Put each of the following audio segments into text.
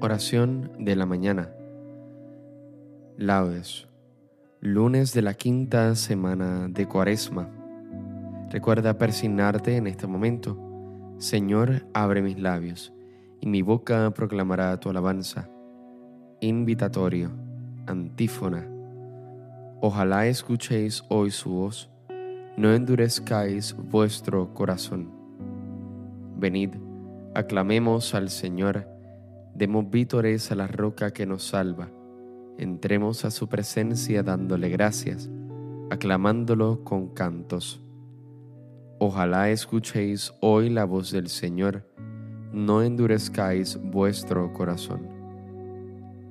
Oración de la mañana. Laudes. Lunes de la quinta semana de Cuaresma. Recuerda persignarte en este momento. Señor, abre mis labios, y mi boca proclamará tu alabanza. Invitatorio. Antífona. Ojalá escuchéis hoy su voz, no endurezcáis vuestro corazón. Venid, aclamemos al Señor Demos vítores a la roca que nos salva. Entremos a su presencia dándole gracias, aclamándolo con cantos. Ojalá escuchéis hoy la voz del Señor, no endurezcáis vuestro corazón.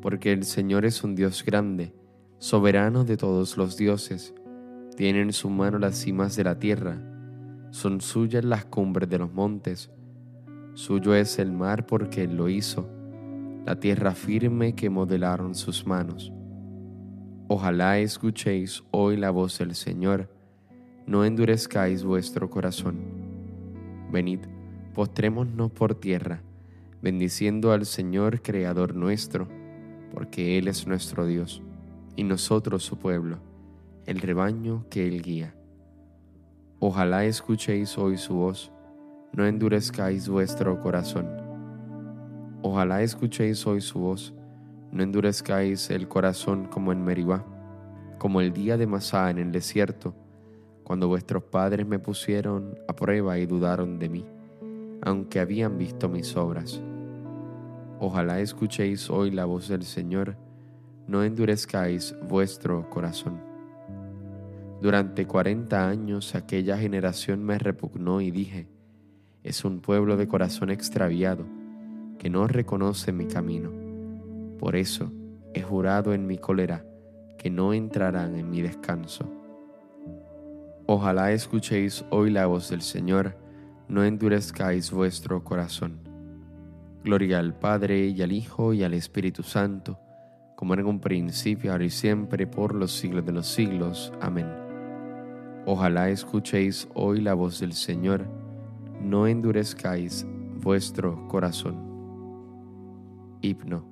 Porque el Señor es un Dios grande, soberano de todos los dioses. Tiene en su mano las cimas de la tierra, son suyas las cumbres de los montes. Suyo es el mar porque Él lo hizo la tierra firme que modelaron sus manos. Ojalá escuchéis hoy la voz del Señor, no endurezcáis vuestro corazón. Venid, postrémonos por tierra, bendiciendo al Señor Creador nuestro, porque Él es nuestro Dios, y nosotros su pueblo, el rebaño que Él guía. Ojalá escuchéis hoy su voz, no endurezcáis vuestro corazón Ojalá escuchéis hoy su voz, no endurezcáis el corazón como en Meribá, como el día de Masá en el desierto, cuando vuestros padres me pusieron a prueba y dudaron de mí, aunque habían visto mis obras. Ojalá escuchéis hoy la voz del Señor, no endurezcáis vuestro corazón. Durante cuarenta años aquella generación me repugnó y dije, es un pueblo de corazón extraviado que no reconoce mi camino. Por eso he jurado en mi cólera que no entrarán en mi descanso. Ojalá escuchéis hoy la voz del Señor, no endurezcáis vuestro corazón. Gloria al Padre y al Hijo y al Espíritu Santo, como en un principio, ahora y siempre, por los siglos de los siglos. Amén. Ojalá escuchéis hoy la voz del Señor, no endurezcáis vuestro corazón. Hipno.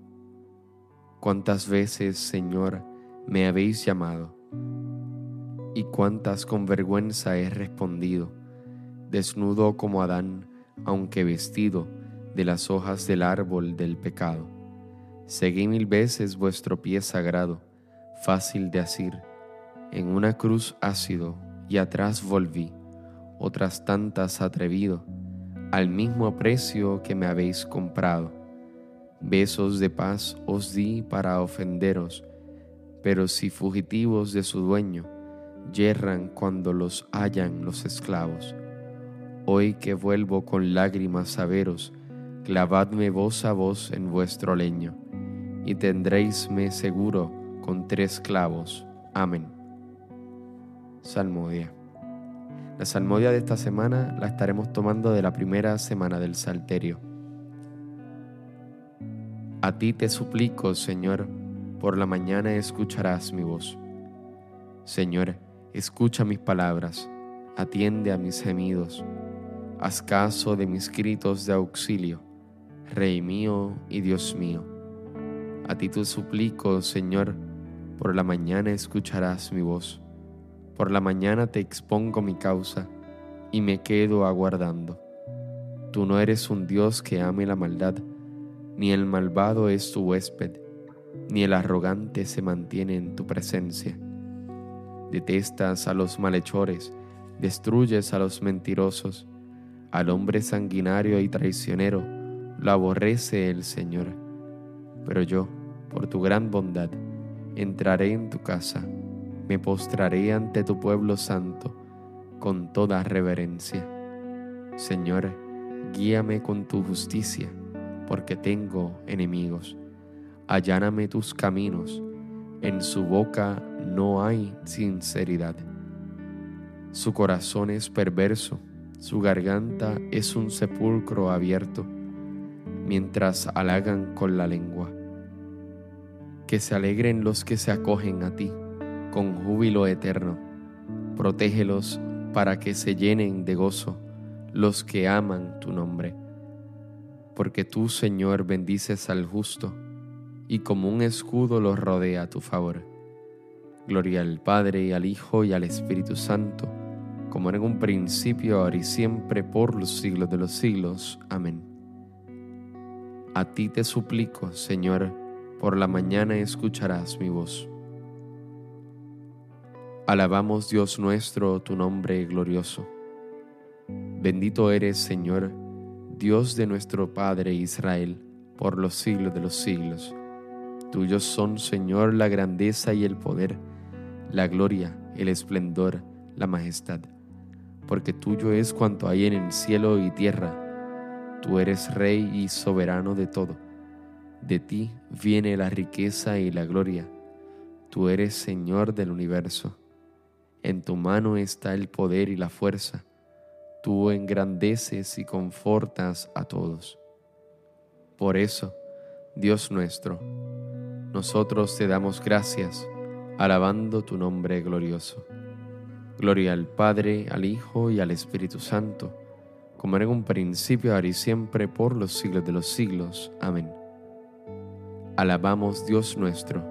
Cuántas veces, Señor, me habéis llamado y cuántas con vergüenza he respondido, desnudo como Adán, aunque vestido de las hojas del árbol del pecado. Seguí mil veces vuestro pie sagrado, fácil de asir, en una cruz ácido y atrás volví, otras tantas atrevido, al mismo precio que me habéis comprado. Besos de paz os di para ofenderos, pero si fugitivos de su dueño, yerran cuando los hallan los esclavos. Hoy que vuelvo con lágrimas a veros, clavadme voz a voz en vuestro leño, y tendréisme seguro con tres clavos. Amén. Salmodia. La salmodia de esta semana la estaremos tomando de la primera semana del Salterio. A ti te suplico, Señor, por la mañana escucharás mi voz. Señor, escucha mis palabras, atiende a mis gemidos, haz caso de mis gritos de auxilio, Rey mío y Dios mío. A ti te suplico, Señor, por la mañana escucharás mi voz. Por la mañana te expongo mi causa y me quedo aguardando. Tú no eres un Dios que ame la maldad, ni el malvado es tu huésped, ni el arrogante se mantiene en tu presencia. Detestas a los malhechores, destruyes a los mentirosos, al hombre sanguinario y traicionero, lo aborrece el Señor. Pero yo, por tu gran bondad, entraré en tu casa, me postraré ante tu pueblo santo con toda reverencia. Señor, guíame con tu justicia porque tengo enemigos. Alláname tus caminos, en su boca no hay sinceridad. Su corazón es perverso, su garganta es un sepulcro abierto, mientras halagan con la lengua. Que se alegren los que se acogen a ti, con júbilo eterno. Protégelos para que se llenen de gozo los que aman tu nombre. Porque tú, Señor, bendices al justo, y como un escudo los rodea a tu favor. Gloria al Padre, y al Hijo, y al Espíritu Santo, como en un principio, ahora y siempre, por los siglos de los siglos. Amén. A ti te suplico, Señor, por la mañana escucharás mi voz. Alabamos Dios nuestro, tu nombre glorioso. Bendito eres, Señor, Dios de nuestro Padre Israel, por los siglos de los siglos. Tuyos son, Señor, la grandeza y el poder, la gloria, el esplendor, la majestad, porque tuyo es cuanto hay en el cielo y tierra. Tú eres Rey y soberano de todo. De ti viene la riqueza y la gloria. Tú eres Señor del universo. En tu mano está el poder y la fuerza tú engrandeces y confortas a todos. Por eso, Dios nuestro, nosotros te damos gracias, alabando tu nombre glorioso. Gloria al Padre, al Hijo y al Espíritu Santo, como en un principio, ahora y siempre, por los siglos de los siglos. Amén. Alabamos Dios nuestro,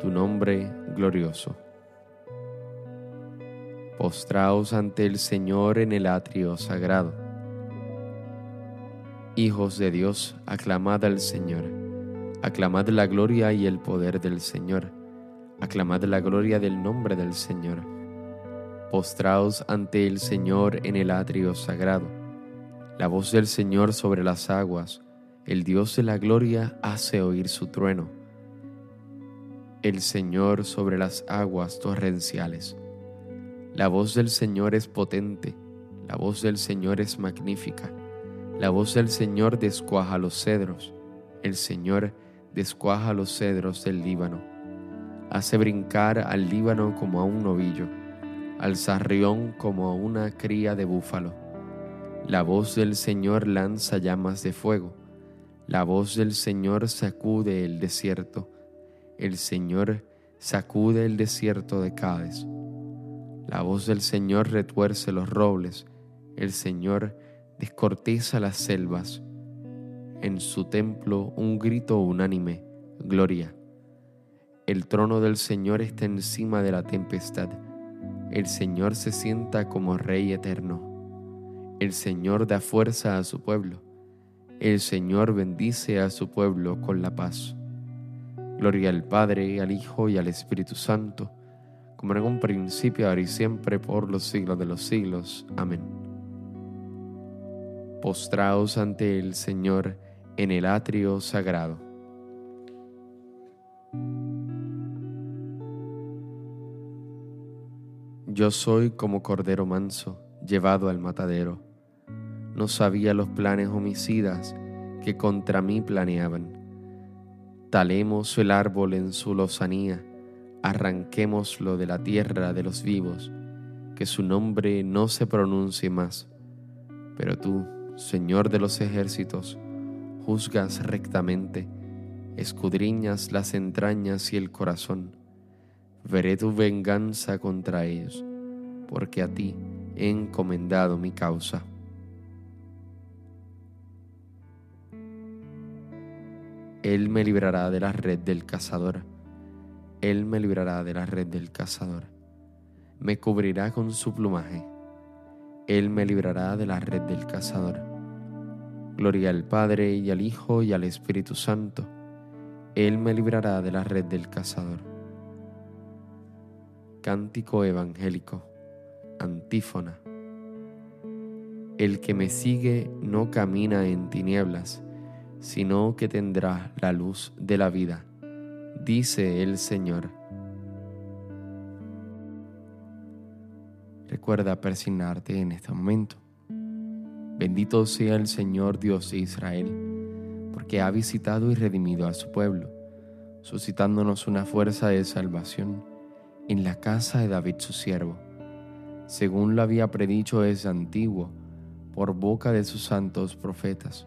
tu nombre glorioso postraos ante el Señor en el atrio sagrado. Hijos de Dios, aclamad al Señor, aclamad la gloria y el poder del Señor, aclamad la gloria del nombre del Señor. Postraos ante el Señor en el atrio sagrado. La voz del Señor sobre las aguas, el Dios de la gloria hace oír su trueno. El Señor sobre las aguas torrenciales. La voz del Señor es potente, la voz del Señor es magnífica, la voz del Señor descuaja los cedros, el Señor descuaja los cedros del Líbano. Hace brincar al Líbano como a un novillo, al sarrión como a una cría de búfalo. La voz del Señor lanza llamas de fuego, la voz del Señor sacude el desierto, el Señor sacude el desierto de Cádiz. La voz del Señor retuerce los robles, el Señor descorteza las selvas. En su templo un grito unánime, gloria. El trono del Señor está encima de la tempestad. El Señor se sienta como Rey eterno. El Señor da fuerza a su pueblo. El Señor bendice a su pueblo con la paz. Gloria al Padre, al Hijo y al Espíritu Santo como en un principio, ahora y siempre, por los siglos de los siglos. Amén. Postraos ante el Señor en el atrio sagrado. Yo soy como cordero manso, llevado al matadero. No sabía los planes homicidas que contra mí planeaban. Talemos el árbol en su lozanía arranquémoslo de la tierra de los vivos, que su nombre no se pronuncie más. Pero tú, Señor de los ejércitos, juzgas rectamente, escudriñas las entrañas y el corazón. Veré tu venganza contra ellos, porque a ti he encomendado mi causa. Él me librará de la red del cazador él me librará de la red del cazador, me cubrirá con su plumaje, Él me librará de la red del cazador. Gloria al Padre y al Hijo y al Espíritu Santo, Él me librará de la red del cazador. Cántico Evangélico, antífona. El que me sigue no camina en tinieblas, sino que tendrá la luz de la vida dice el Señor. Recuerda persignarte en este momento. Bendito sea el Señor Dios de Israel, porque ha visitado y redimido a su pueblo, suscitándonos una fuerza de salvación en la casa de David su siervo, según lo había predicho desde antiguo por boca de sus santos profetas.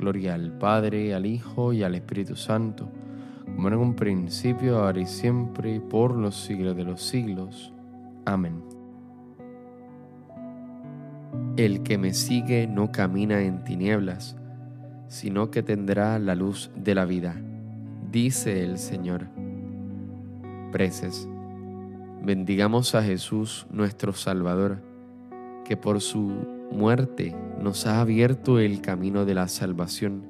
Gloria al Padre, al Hijo y al Espíritu Santo, como en un principio, ahora y siempre, por los siglos de los siglos. Amén. El que me sigue no camina en tinieblas, sino que tendrá la luz de la vida, dice el Señor. Preces. Bendigamos a Jesús nuestro Salvador, que por su muerte nos ha abierto el camino de la salvación,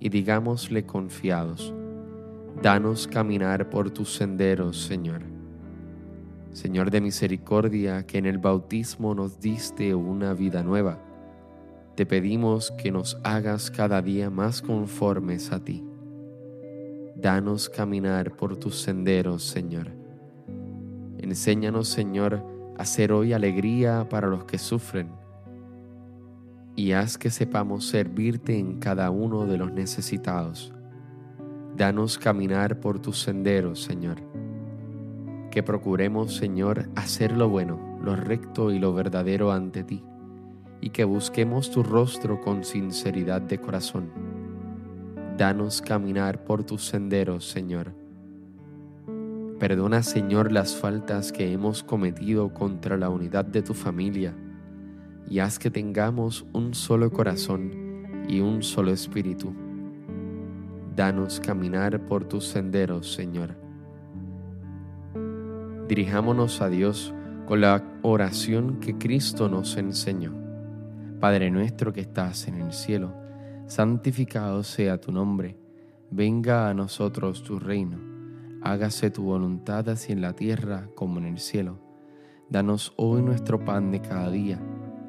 y digámosle confiados, danos caminar por tus senderos, Señor. Señor de misericordia, que en el bautismo nos diste una vida nueva, te pedimos que nos hagas cada día más conformes a ti. Danos caminar por tus senderos, Señor. Enséñanos, Señor, a ser hoy alegría para los que sufren y haz que sepamos servirte en cada uno de los necesitados. Danos caminar por tus senderos, Señor que procuremos, Señor, hacer lo bueno, lo recto y lo verdadero ante ti, y que busquemos tu rostro con sinceridad de corazón. Danos caminar por tus senderos, Señor. Perdona, Señor, las faltas que hemos cometido contra la unidad de tu familia, y haz que tengamos un solo corazón y un solo espíritu. Danos caminar por tus senderos, Señor Dirijámonos a Dios con la oración que Cristo nos enseñó. Padre nuestro que estás en el cielo, santificado sea tu nombre, venga a nosotros tu reino, hágase tu voluntad así en la tierra como en el cielo. Danos hoy nuestro pan de cada día,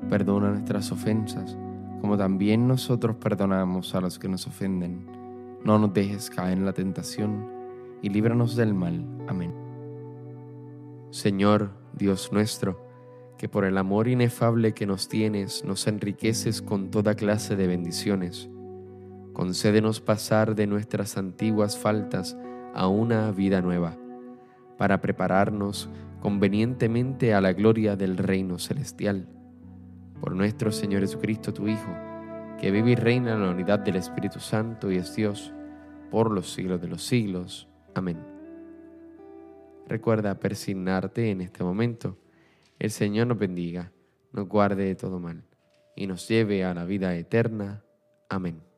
perdona nuestras ofensas, como también nosotros perdonamos a los que nos ofenden. No nos dejes caer en la tentación, y líbranos del mal. Amén. Señor Dios nuestro, que por el amor inefable que nos tienes nos enriqueces con toda clase de bendiciones, concédenos pasar de nuestras antiguas faltas a una vida nueva, para prepararnos convenientemente a la gloria del reino celestial. Por nuestro Señor Jesucristo, tu Hijo, que vive y reina en la unidad del Espíritu Santo y es Dios, por los siglos de los siglos. Amén. Recuerda persignarte en este momento. El Señor nos bendiga, nos guarde de todo mal y nos lleve a la vida eterna. Amén.